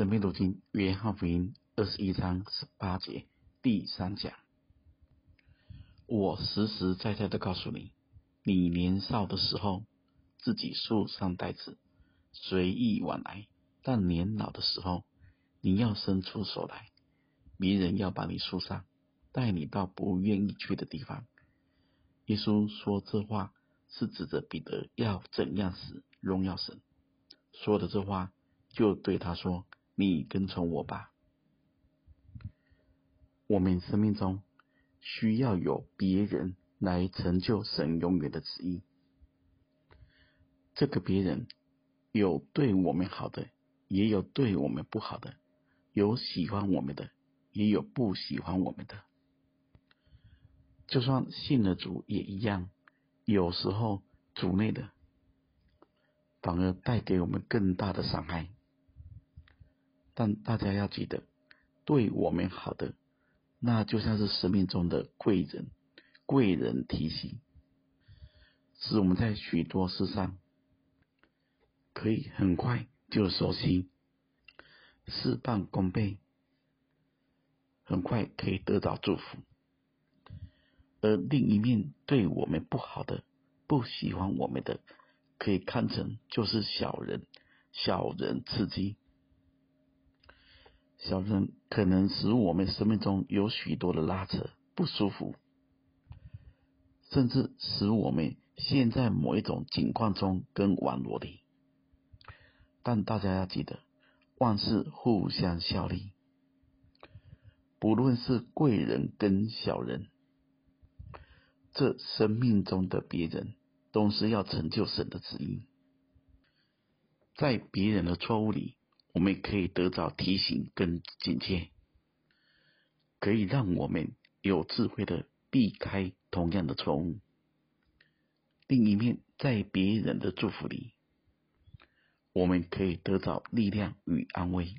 生命读经约翰福音二十一章十八节第三讲。我实实在在的告诉你，你年少的时候，自己束上带子，随意往来；但年老的时候，你要伸出手来，别人要把你束上，带你到不愿意去的地方。耶稣说这话，是指着彼得要怎样死，荣耀神。说的这话，就对他说：“你跟从我吧。”我们生命中。需要有别人来成就神永远的旨意。这个别人有对我们好的，也有对我们不好的；有喜欢我们的，也有不喜欢我们的。就算信了主也一样，有时候主内的反而带给我们更大的伤害。但大家要记得，对我们好的。那就像是生命中的贵人，贵人提携，使我们在许多事上可以很快就熟悉，事半功倍，很快可以得到祝福。而另一面对我们不好的、不喜欢我们的，可以看成就是小人，小人刺激。小人可能使我们生命中有许多的拉扯、不舒服，甚至使我们陷在某一种境况中跟网络里。但大家要记得，万事互相效力，不论是贵人跟小人，这生命中的别人都是要成就神的旨意，在别人的错误里。我们可以得到提醒跟警戒，可以让我们有智慧的避开同样的错误。另一面，在别人的祝福里，我们可以得到力量与安慰。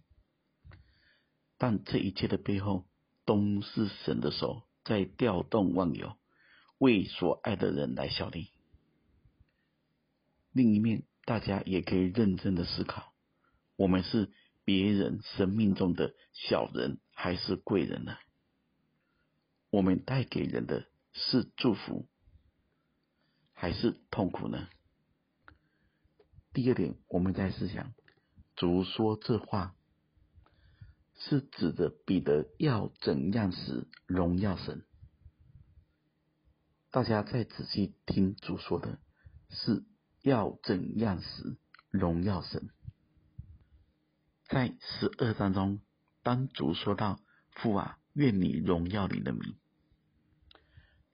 但这一切的背后，都是神的手在调动万有，为所爱的人来效力。另一面，大家也可以认真的思考。我们是别人生命中的小人还是贵人呢？我们带给人的是祝福还是痛苦呢？第二点，我们在思想，主说这话是指着彼得要怎样死荣耀神。大家再仔细听主说的，是要怎样死荣耀神。在十二章中，当主说到“父啊，愿你荣耀你的名”，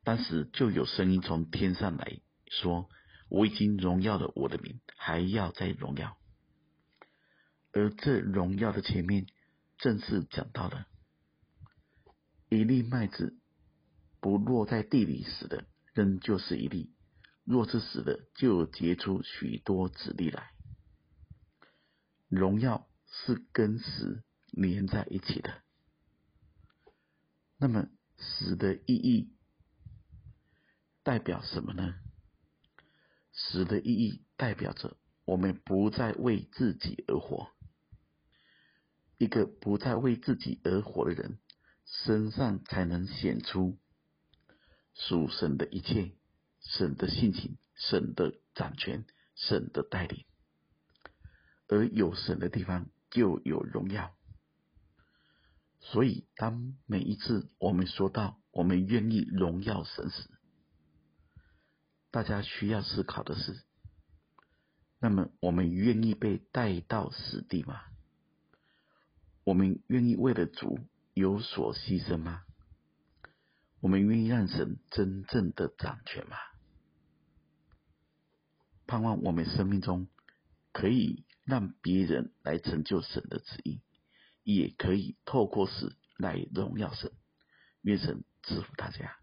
当时就有声音从天上来说：“我已经荣耀了我的名，还要再荣耀。”而这荣耀的前面，正是讲到了一粒麦子不落在地里死的，仍旧是一粒；若是死的，就结出许多子粒来。荣耀。是跟死连在一起的。那么死的意义代表什么呢？死的意义代表着我们不再为自己而活。一个不再为自己而活的人，身上才能显出属神的一切，神的性情，神的掌权，神的带领。而有神的地方，就有荣耀，所以当每一次我们说到我们愿意荣耀神时，大家需要思考的是：那么我们愿意被带到死地吗？我们愿意为了主有所牺牲吗？我们愿意让神真正的掌权吗？盼望我们生命中可以。让别人来成就神的旨意，也可以透过死来荣耀神。愿神赐福大家。